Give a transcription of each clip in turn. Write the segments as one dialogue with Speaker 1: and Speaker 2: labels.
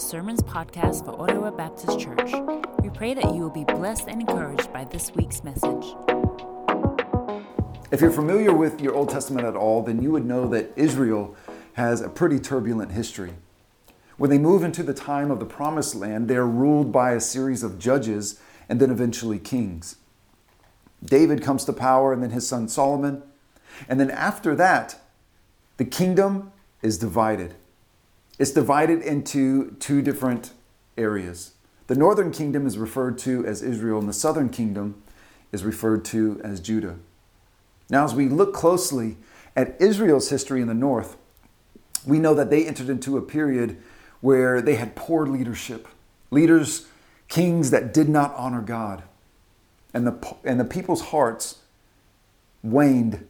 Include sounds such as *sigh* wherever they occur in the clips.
Speaker 1: Sermons podcast for Ottawa Baptist Church. We pray that you will be blessed and encouraged by this week's message.
Speaker 2: If you're familiar with your Old Testament at all, then you would know that Israel has a pretty turbulent history. When they move into the time of the Promised Land, they are ruled by a series of judges and then eventually kings. David comes to power, and then his son Solomon. And then after that, the kingdom is divided. It's divided into two different areas. The northern kingdom is referred to as Israel, and the southern kingdom is referred to as Judah. Now, as we look closely at Israel's history in the north, we know that they entered into a period where they had poor leadership, leaders, kings that did not honor God. And the, and the people's hearts waned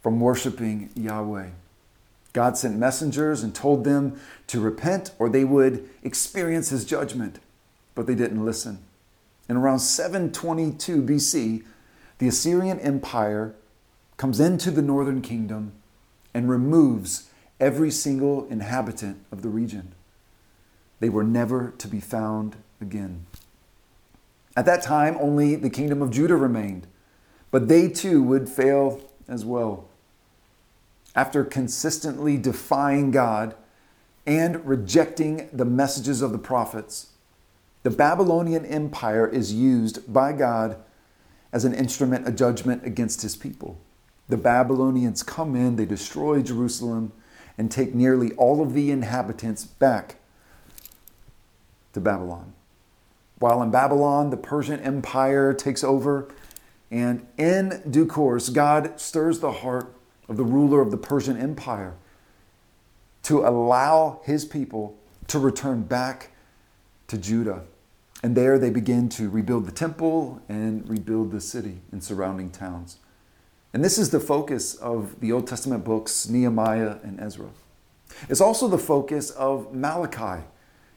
Speaker 2: from worshiping Yahweh. God sent messengers and told them to repent or they would experience his judgment, but they didn't listen. In around 722 BC, the Assyrian Empire comes into the northern kingdom and removes every single inhabitant of the region. They were never to be found again. At that time, only the kingdom of Judah remained, but they too would fail as well after consistently defying God and rejecting the messages of the prophets, the Babylonian Empire is used by God as an instrument of judgment against his people. The Babylonians come in, they destroy Jerusalem, and take nearly all of the inhabitants back to Babylon. While in Babylon, the Persian Empire takes over, and in due course, God stirs the heart of the ruler of the Persian Empire to allow his people to return back to Judah. And there they begin to rebuild the temple and rebuild the city and surrounding towns. And this is the focus of the Old Testament books, Nehemiah and Ezra. It's also the focus of Malachi.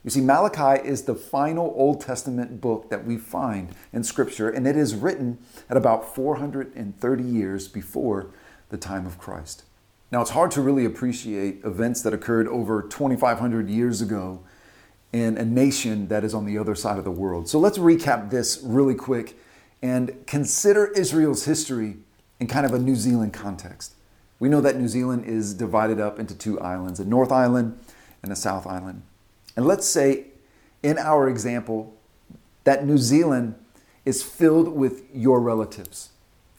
Speaker 2: You see, Malachi is the final Old Testament book that we find in Scripture, and it is written at about 430 years before the time of Christ. Now, it's hard to really appreciate events that occurred over 2,500 years ago in a nation that is on the other side of the world. So let's recap this really quick and consider Israel's history in kind of a New Zealand context. We know that New Zealand is divided up into two islands a North Island and a South Island. And let's say, in our example, that New Zealand is filled with your relatives.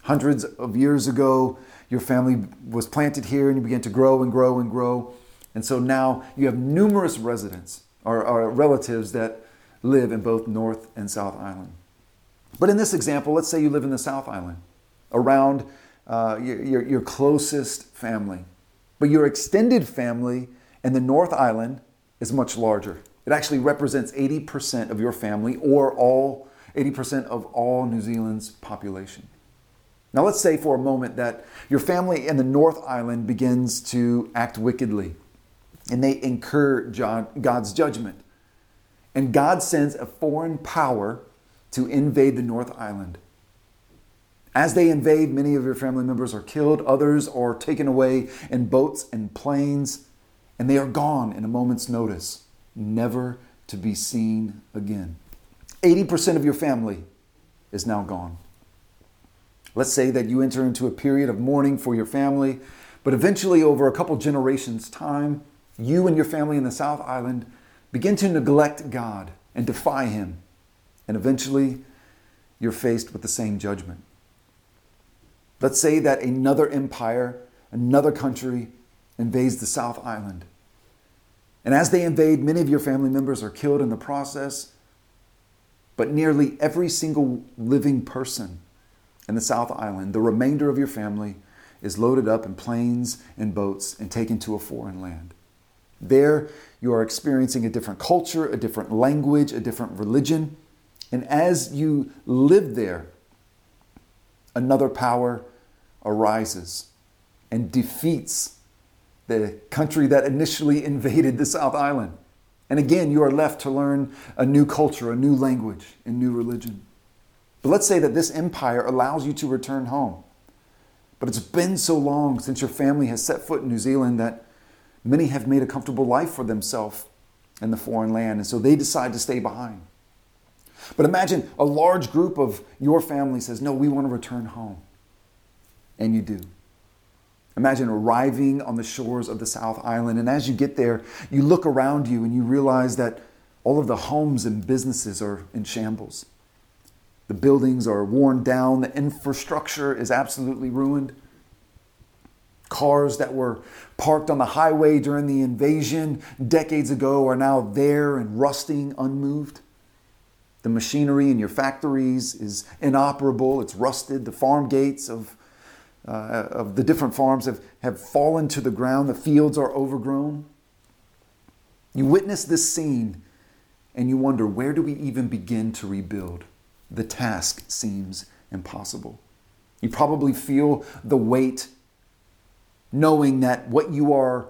Speaker 2: Hundreds of years ago, your family was planted here and you began to grow and grow and grow. And so now you have numerous residents or, or relatives that live in both North and South Island. But in this example, let's say you live in the South Island around uh, your, your, your closest family. But your extended family in the North Island is much larger. It actually represents 80% of your family or all 80% of all New Zealand's population. Now, let's say for a moment that your family in the North Island begins to act wickedly and they incur God's judgment. And God sends a foreign power to invade the North Island. As they invade, many of your family members are killed, others are taken away in boats and planes, and they are gone in a moment's notice, never to be seen again. 80% of your family is now gone. Let's say that you enter into a period of mourning for your family, but eventually, over a couple generations' time, you and your family in the South Island begin to neglect God and defy Him. And eventually, you're faced with the same judgment. Let's say that another empire, another country invades the South Island. And as they invade, many of your family members are killed in the process. But nearly every single living person in the South Island, the remainder of your family is loaded up in planes and boats and taken to a foreign land. There, you are experiencing a different culture, a different language, a different religion. And as you live there, another power arises and defeats the country that initially invaded the South Island. And again, you are left to learn a new culture, a new language, a new religion. But let's say that this empire allows you to return home. But it's been so long since your family has set foot in New Zealand that many have made a comfortable life for themselves in the foreign land. And so they decide to stay behind. But imagine a large group of your family says, No, we want to return home. And you do. Imagine arriving on the shores of the South Island. And as you get there, you look around you and you realize that all of the homes and businesses are in shambles. The buildings are worn down, the infrastructure is absolutely ruined. Cars that were parked on the highway during the invasion decades ago are now there and rusting unmoved. The machinery in your factories is inoperable, it's rusted. The farm gates of, uh, of the different farms have, have fallen to the ground, the fields are overgrown. You witness this scene and you wonder where do we even begin to rebuild? The task seems impossible. You probably feel the weight knowing that what you are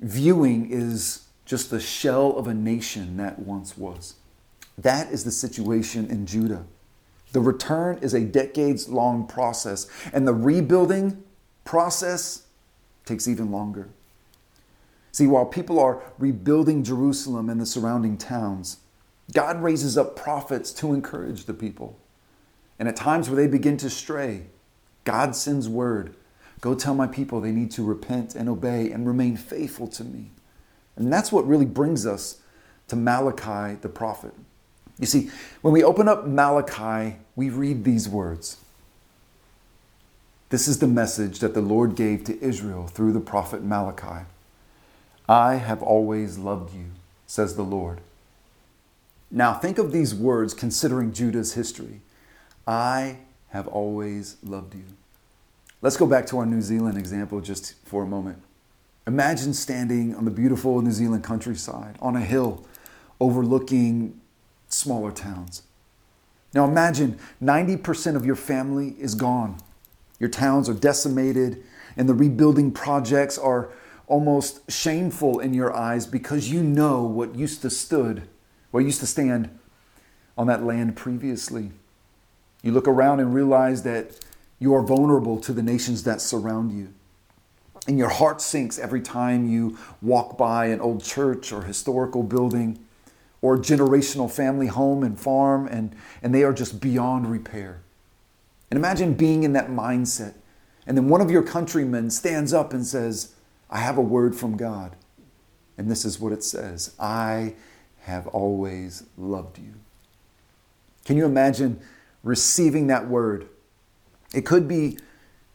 Speaker 2: viewing is just the shell of a nation that once was. That is the situation in Judah. The return is a decades long process, and the rebuilding process takes even longer. See, while people are rebuilding Jerusalem and the surrounding towns, God raises up prophets to encourage the people. And at times where they begin to stray, God sends word Go tell my people they need to repent and obey and remain faithful to me. And that's what really brings us to Malachi the prophet. You see, when we open up Malachi, we read these words. This is the message that the Lord gave to Israel through the prophet Malachi. I have always loved you, says the Lord. Now, think of these words considering Judah's history. I have always loved you. Let's go back to our New Zealand example just for a moment. Imagine standing on the beautiful New Zealand countryside on a hill overlooking smaller towns. Now imagine 90% of your family is gone. Your towns are decimated, and the rebuilding projects are almost shameful in your eyes because you know what used to stood, what used to stand on that land previously. You look around and realize that you are vulnerable to the nations that surround you. And your heart sinks every time you walk by an old church or historical building or generational family home and farm, and, and they are just beyond repair. And imagine being in that mindset. And then one of your countrymen stands up and says, I have a word from God. And this is what it says I have always loved you. Can you imagine receiving that word? It could be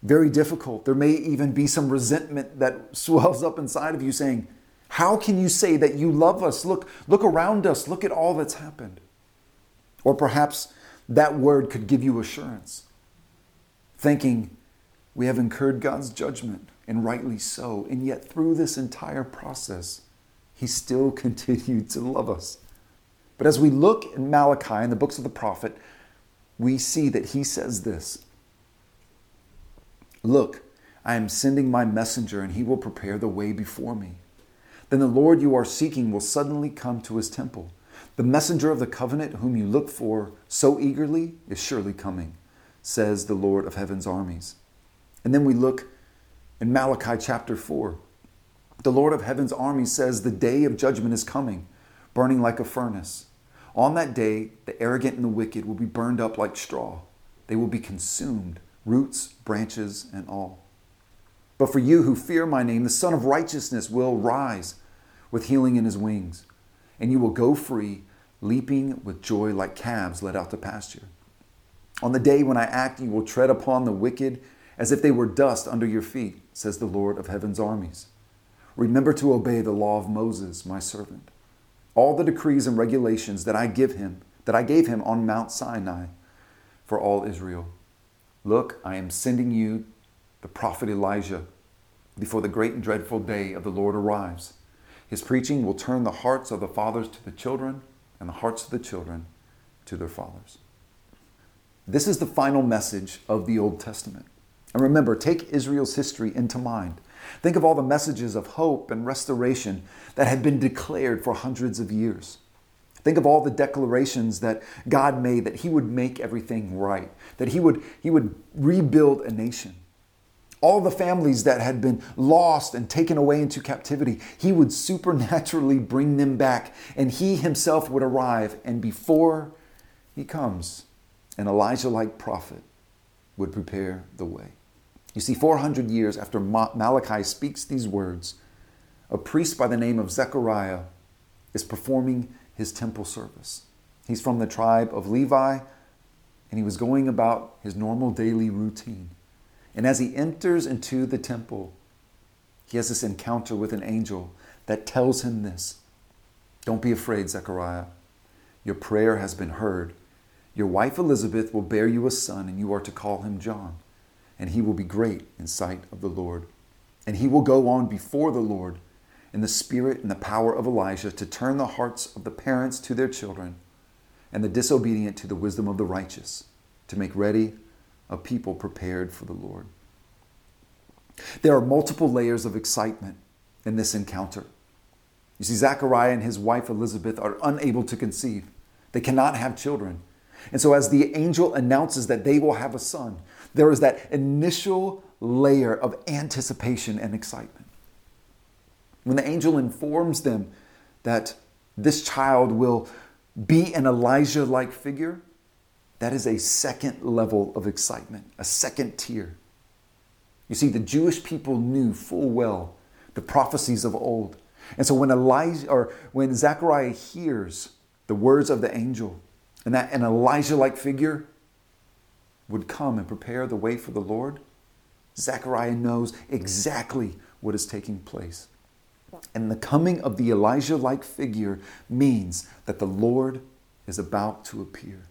Speaker 2: very difficult. There may even be some resentment that *laughs* swells up inside of you saying, How can you say that you love us? Look, look around us. Look at all that's happened. Or perhaps that word could give you assurance, thinking, We have incurred God's judgment, and rightly so. And yet, through this entire process, He still *laughs* continued to love us. But as we look in Malachi and the books of the prophet, we see that he says this Look, I am sending my messenger, and he will prepare the way before me. Then the Lord you are seeking will suddenly come to his temple. The messenger of the covenant, whom you look for so eagerly, is surely coming, says the Lord of heaven's armies. And then we look in Malachi chapter 4. The Lord of heaven's armies says, The day of judgment is coming, burning like a furnace. On that day, the arrogant and the wicked will be burned up like straw, they will be consumed roots, branches, and all. But for you who fear my name, the Sun of Righteousness will rise with healing in his wings, and you will go free, leaping with joy like calves led out to pasture. On the day when I act, you will tread upon the wicked as if they were dust under your feet, says the Lord of heaven's armies. Remember to obey the law of Moses, my servant, all the decrees and regulations that I give him, that I gave him on Mount Sinai for all Israel. Look, I am sending you the prophet Elijah before the great and dreadful day of the Lord arrives. His preaching will turn the hearts of the fathers to the children and the hearts of the children to their fathers. This is the final message of the Old Testament. And remember, take Israel's history into mind. Think of all the messages of hope and restoration that had been declared for hundreds of years. Think of all the declarations that God made that He would make everything right, that He would, he would rebuild a nation. all the families that had been lost and taken away into captivity, he would supernaturally bring them back, and he himself would arrive. And before he comes, an Elijah like prophet would prepare the way. You see, 400 years after Malachi speaks these words, a priest by the name of Zechariah is performing his temple service. He's from the tribe of Levi, and he was going about his normal daily routine. And as he enters into the temple, he has this encounter with an angel that tells him this Don't be afraid, Zechariah. Your prayer has been heard. Your wife Elizabeth will bear you a son, and you are to call him John. And he will be great in sight of the Lord. And he will go on before the Lord in the spirit and the power of Elijah to turn the hearts of the parents to their children and the disobedient to the wisdom of the righteous, to make ready a people prepared for the Lord. There are multiple layers of excitement in this encounter. You see, Zechariah and his wife Elizabeth are unable to conceive, they cannot have children. And so, as the angel announces that they will have a son, there is that initial layer of anticipation and excitement. When the angel informs them that this child will be an Elijah like figure, that is a second level of excitement, a second tier. You see, the Jewish people knew full well the prophecies of old. And so when Elijah or when Zechariah hears the words of the angel, and that an Elijah like figure would come and prepare the way for the Lord, Zechariah knows exactly what is taking place. And the coming of the Elijah like figure means that the Lord is about to appear.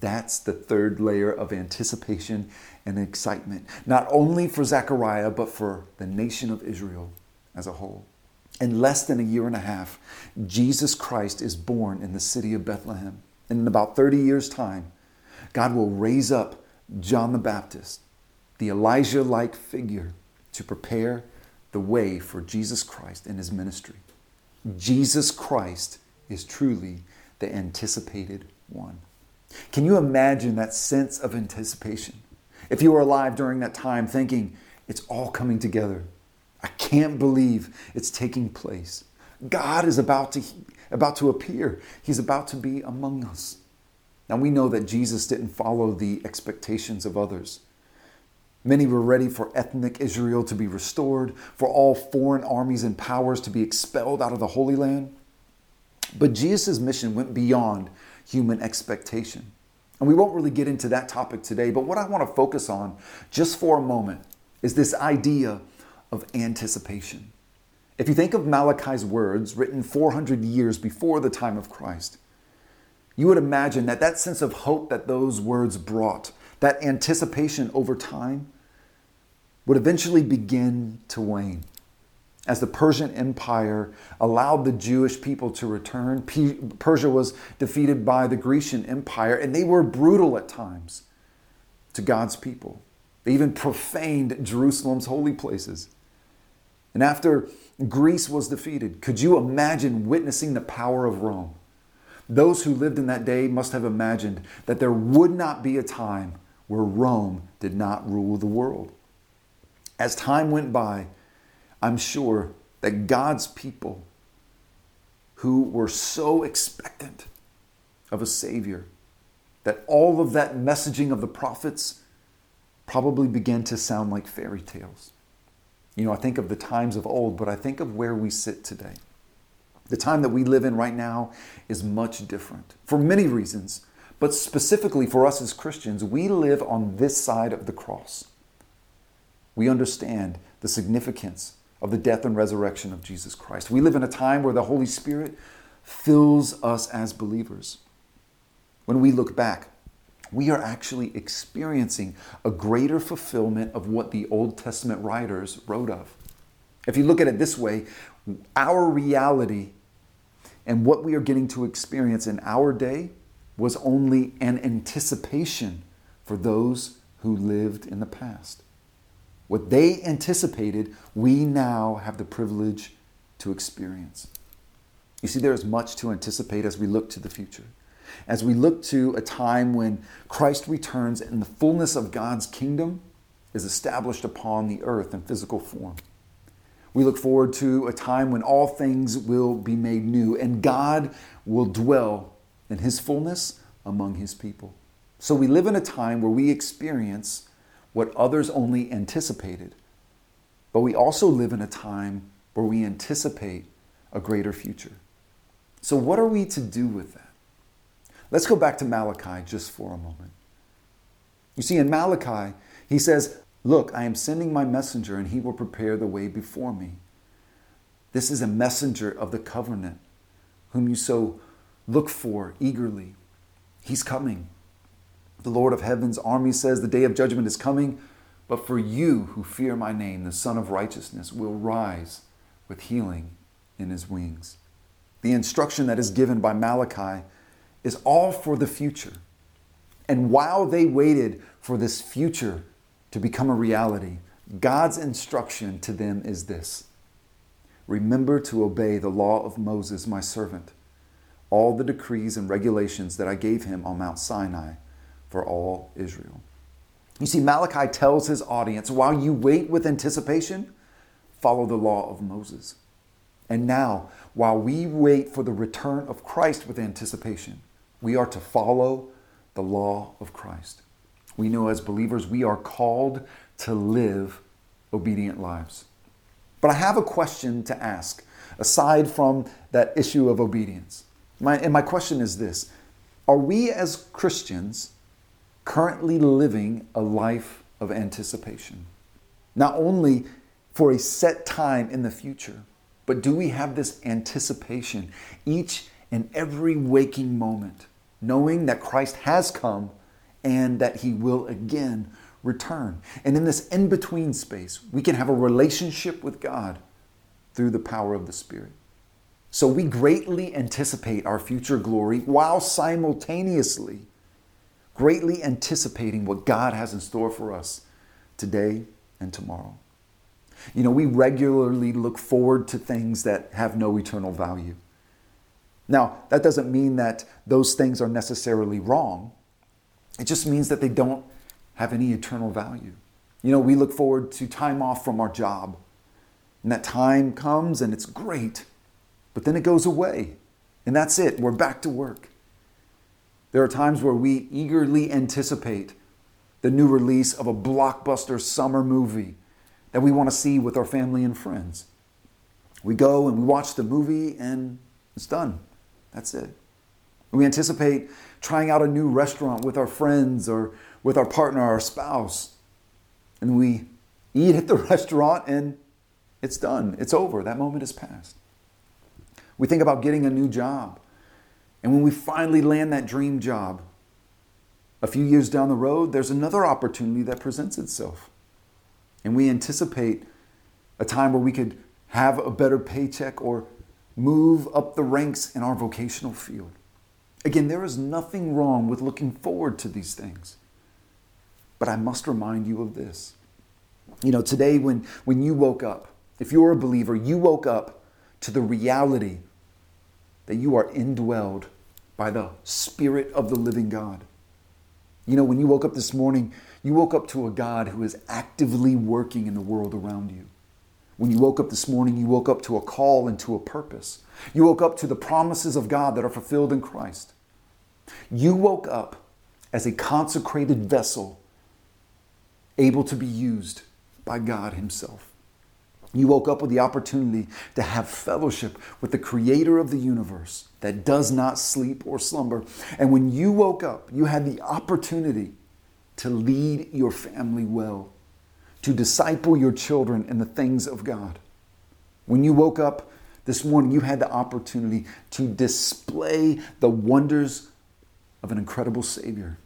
Speaker 2: That's the third layer of anticipation and excitement, not only for Zechariah, but for the nation of Israel as a whole. In less than a year and a half, Jesus Christ is born in the city of Bethlehem. And in about 30 years' time, God will raise up John the Baptist, the Elijah like figure, to prepare the way for Jesus Christ in his ministry. Jesus Christ is truly the anticipated one. Can you imagine that sense of anticipation? If you were alive during that time thinking, it's all coming together. I can't believe it's taking place. God is about to, about to appear. He's about to be among us. Now we know that Jesus didn't follow the expectations of others. Many were ready for ethnic Israel to be restored, for all foreign armies and powers to be expelled out of the Holy Land. But Jesus' mission went beyond human expectation. And we won't really get into that topic today, but what I want to focus on just for a moment is this idea of anticipation. If you think of Malachi's words written 400 years before the time of Christ, you would imagine that that sense of hope that those words brought, that anticipation over time, would eventually begin to wane. As the Persian Empire allowed the Jewish people to return, Persia was defeated by the Grecian Empire, and they were brutal at times to God's people. They even profaned Jerusalem's holy places. And after Greece was defeated, could you imagine witnessing the power of Rome? Those who lived in that day must have imagined that there would not be a time where Rome did not rule the world. As time went by, I'm sure that God's people who were so expectant of a Savior, that all of that messaging of the prophets probably began to sound like fairy tales. You know, I think of the times of old, but I think of where we sit today. The time that we live in right now is much different for many reasons, but specifically for us as Christians, we live on this side of the cross. We understand the significance of the death and resurrection of Jesus Christ. We live in a time where the Holy Spirit fills us as believers. When we look back, we are actually experiencing a greater fulfillment of what the Old Testament writers wrote of. If you look at it this way, our reality and what we are getting to experience in our day was only an anticipation for those who lived in the past. What they anticipated, we now have the privilege to experience. You see, there is much to anticipate as we look to the future. As we look to a time when Christ returns and the fullness of God's kingdom, is established upon the earth in physical form. We look forward to a time when all things will be made new and God will dwell in his fullness among his people. So we live in a time where we experience what others only anticipated, but we also live in a time where we anticipate a greater future. So, what are we to do with that? Let's go back to Malachi just for a moment. You see, in Malachi, he says, Look, I am sending my messenger, and he will prepare the way before me. This is a messenger of the covenant, whom you so look for eagerly. He's coming. The Lord of heaven's army says, The day of judgment is coming, but for you who fear my name, the Sun of Righteousness will rise with healing in his wings. The instruction that is given by Malachi is all for the future. And while they waited for this future to become a reality, God's instruction to them is this Remember to obey the law of Moses, my servant, all the decrees and regulations that I gave him on Mount Sinai for all Israel. You see, Malachi tells his audience while you wait with anticipation, follow the law of Moses. And now, while we wait for the return of Christ with anticipation, we are to follow the law of Christ. We know as believers we are called to live obedient lives. But I have a question to ask aside from that issue of obedience. My, and my question is this Are we as Christians currently living a life of anticipation? Not only for a set time in the future, but do we have this anticipation each and every waking moment, knowing that Christ has come and that he will again return? And in this in between space, we can have a relationship with God through the power of the Spirit. So we greatly anticipate our future glory while simultaneously greatly anticipating what God has in store for us today and tomorrow. You know, we regularly look forward to things that have no eternal value. Now, that doesn't mean that those things are necessarily wrong. It just means that they don't have any eternal value. You know, we look forward to time off from our job. And that time comes and it's great, but then it goes away. And that's it. We're back to work. There are times where we eagerly anticipate the new release of a blockbuster summer movie that we want to see with our family and friends. We go and we watch the movie and it's done. That's it. We anticipate trying out a new restaurant with our friends or with our partner our spouse. And we eat at the *laughs* restaurant and it's done. It's over. That moment is past. We think about getting a new job. And when we finally land that dream job, a few years down the road, there's another opportunity that presents itself. And we anticipate a time where we could have a better paycheck or move up the ranks in our vocational field. Again, there is nothing wrong with looking forward to these things. But I must remind you of this. You know, today when, when you woke up, if you're a believer, you woke up to the reality that you are indwelled by the Spirit of the living God. You know, when you woke up this morning, you woke up to a God who is actively working in the world around you. When you woke up this morning, you woke up to a call and to a purpose. You woke up to the promises of God that are fulfilled in Christ. You woke up as a consecrated vessel, able to be used by God Himself. You woke up with the opportunity to have fellowship with the creator of the universe that does not sleep or slumber. And when you woke up, you had the opportunity to lead your family well, to disciple your children in the things of God. When you woke up this morning, you had the opportunity to display the wonders of an incredible Savior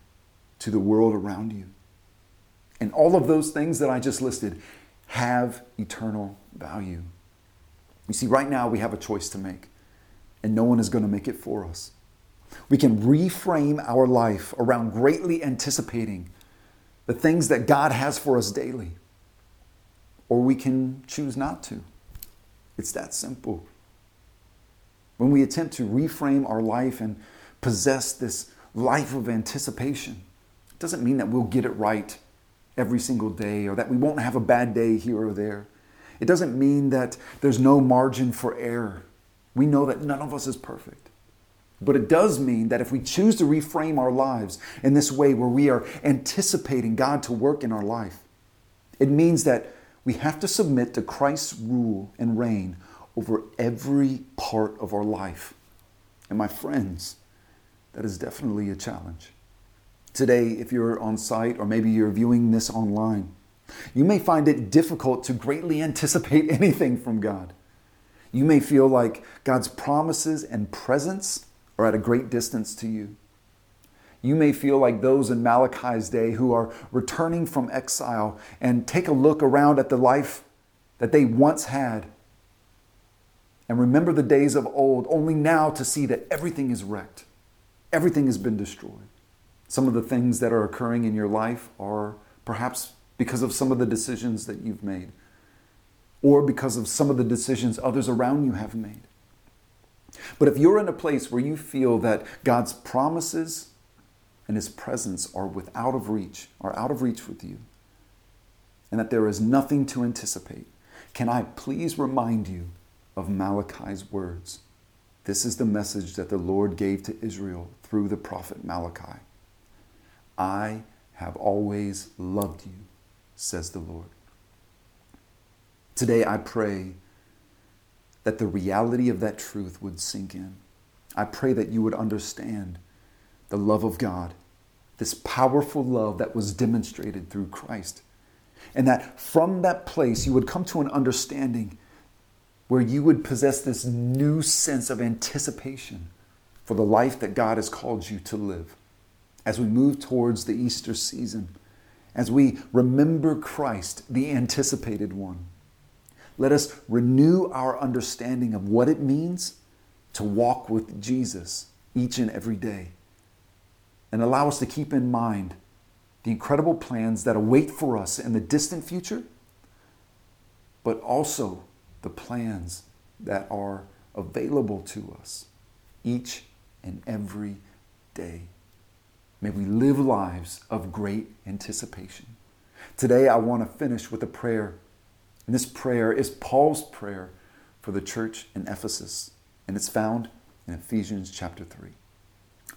Speaker 2: to the world around you. And all of those things that I just listed have eternal value. You see, right now we have a choice to make, and no one is going to make it for us. We can reframe our life around greatly anticipating the things that God has for us daily, or we can choose not to. It's that simple. When we attempt to reframe our life and possess this life of anticipation, it doesn't mean that we'll get it right every single day or that we won't have a bad day here or there. It doesn't mean that there's no margin for error. We know that none of us is perfect. But it does mean that if we choose to reframe our lives in this way where we are anticipating God to work in our life, it means that we have to submit to Christ's rule and reign over every part of our life. And my friends, that is definitely a challenge. Today, if you're on site or maybe you're viewing this online, you may find it difficult to greatly anticipate *laughs* anything from God. You may feel like God's promises and presence are at a great distance to you. You may feel like those in Malachi's day who are returning from exile and take a look around at the life that they once had and remember the days of old, only now to see that everything is wrecked, everything has been destroyed. Some of the things that are occurring in your life are perhaps because of some of the decisions that you've made, or because of some of the decisions others around you have made. But if you're in a place where you feel that God's promises and His presence are without of reach, are out of reach with you, and that there is nothing to anticipate, can I please remind you of Malachi's words? This is the message that the Lord gave to Israel through the prophet Malachi. I have always loved you, says the Lord. Today I pray that the reality of that truth would sink in. I pray that you would understand the love of God, this powerful love that was demonstrated through Christ. And that from that place you would come to an understanding where you would possess this new sense of anticipation for the life that God has called you to live as we move towards the Easter season, as we remember Christ, the anticipated one. Let us renew our understanding of what it means to walk with Jesus each and every day. And allow us to keep in mind the incredible plans that await for us in the distant future, but also the plans that are available to us each and every day. May we live lives of great anticipation. Today, I want to finish with a prayer. And this prayer is Paul's prayer for the church in Ephesus, and it's found in Ephesians chapter 3.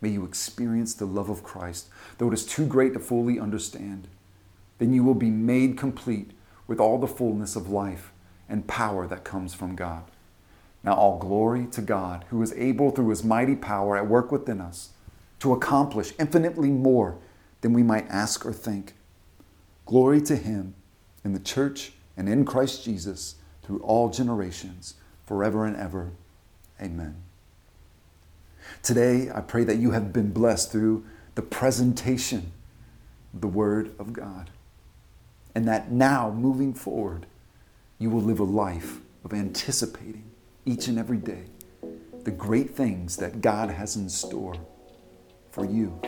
Speaker 2: May you experience the love of Christ, though it is too great to fully understand. Then you will be made complete with all the fullness of life and power that comes from God. Now, all glory to God, who is able through His mighty power at work within us to accomplish infinitely more than we might ask or think Glory to him in the church and in Christ Jesus through all generations, forever and ever. Amen. Today, I pray that you have been blessed through the presentation of the Word of God. And that now, moving forward, you will live a life of anticipating each and every day the great things that God has in store for you,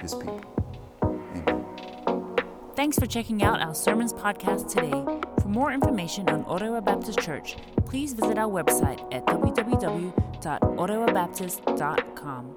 Speaker 2: His people. Amen.
Speaker 1: Thanks for checking out our Sermons podcast today. For more information on Ottawa Baptist Church, please visit our website at www.ottawabaptist.com.